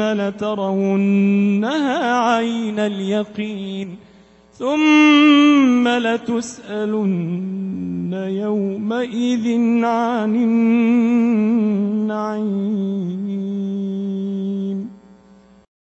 لترونها عين اليقين ثم لتسألن يومئذ عن النعيم